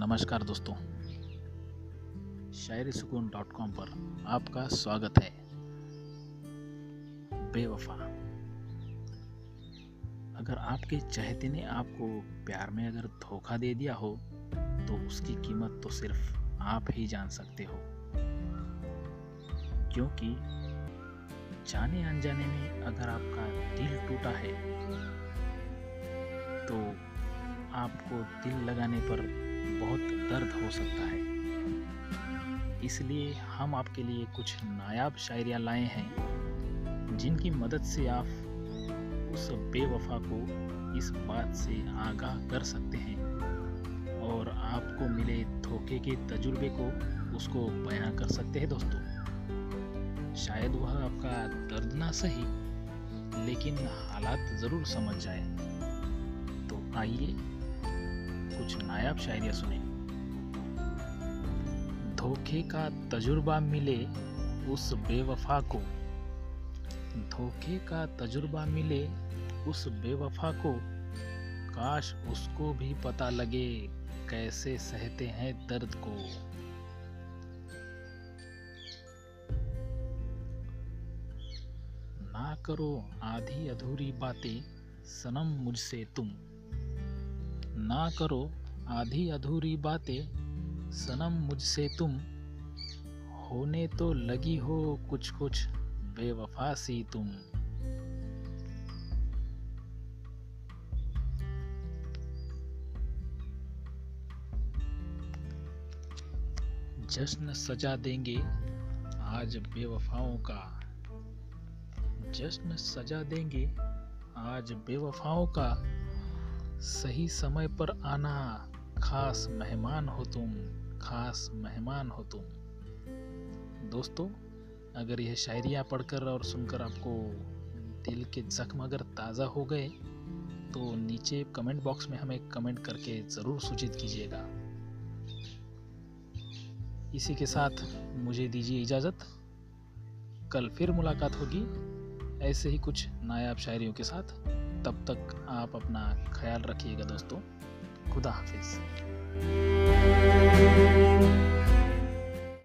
नमस्कार दोस्तों। शायरी सुकून डॉट कॉम पर आपका स्वागत है। बेवफा। अगर आपके चाहते ने आपको प्यार में अगर धोखा दे दिया हो तो उसकी कीमत तो सिर्फ़ आप ही जान सकते हो। क्योंकि जाने अनजाने में अगर आपका दिल टूटा है तो आपको दिल लगाने पर बहुत दर्द हो सकता है। इसलिए हम आपके लिए कुछ नायाब शायरियाँ लाए हैं, जिनकी मदद से आप उस बेवफा को इस बात से आगाह कर सकते हैं और आपको मिले धोखे के तजुर्बे को उसको बयां कर सकते हैं दोस्तों। शायद वह आपका दर्द ना सही, लेकिन हालात ज़रूर समझ जाए। तो आइए कुछ नायाब शायरिया सुने। धोखे का तजुर्बा मिले उस बेवफा को। धोखे का तजुर्बा मिले उस बेवफा को। काश उसको भी पता लगे कैसे सहते हैं दर्द को। ना करो आधी अधूरी बातें, सनम मुझसे तुम। ना करो आधी अधूरी बातें, सनम मुझसे तुम। होने तो लगी हो कुछ कुछ बेवफा सी तुम। जश्न सजा देंगे आज बेवफाओं का। जश्न सजा देंगे आज बेवफाओं का। सही समय पर आना। खास मेहमान हो तुम, खास मेहमान हो तुम। दोस्तों, अगर यह शायरियाँ पढ़कर और सुनकर आपको दिल के जख्म अगर ताज़ा हो गए तो नीचे कमेंट बॉक्स में हमें कमेंट करके ज़रूर सूचित कीजिएगा। इसी के साथ मुझे दीजिए इजाज़त। कल फिर मुलाकात होगी ऐसे ही कुछ नायाब शायरियों के साथ। तब तक आप अपना ख्याल रखिएगा दोस्तों। खुदा हाफिज़।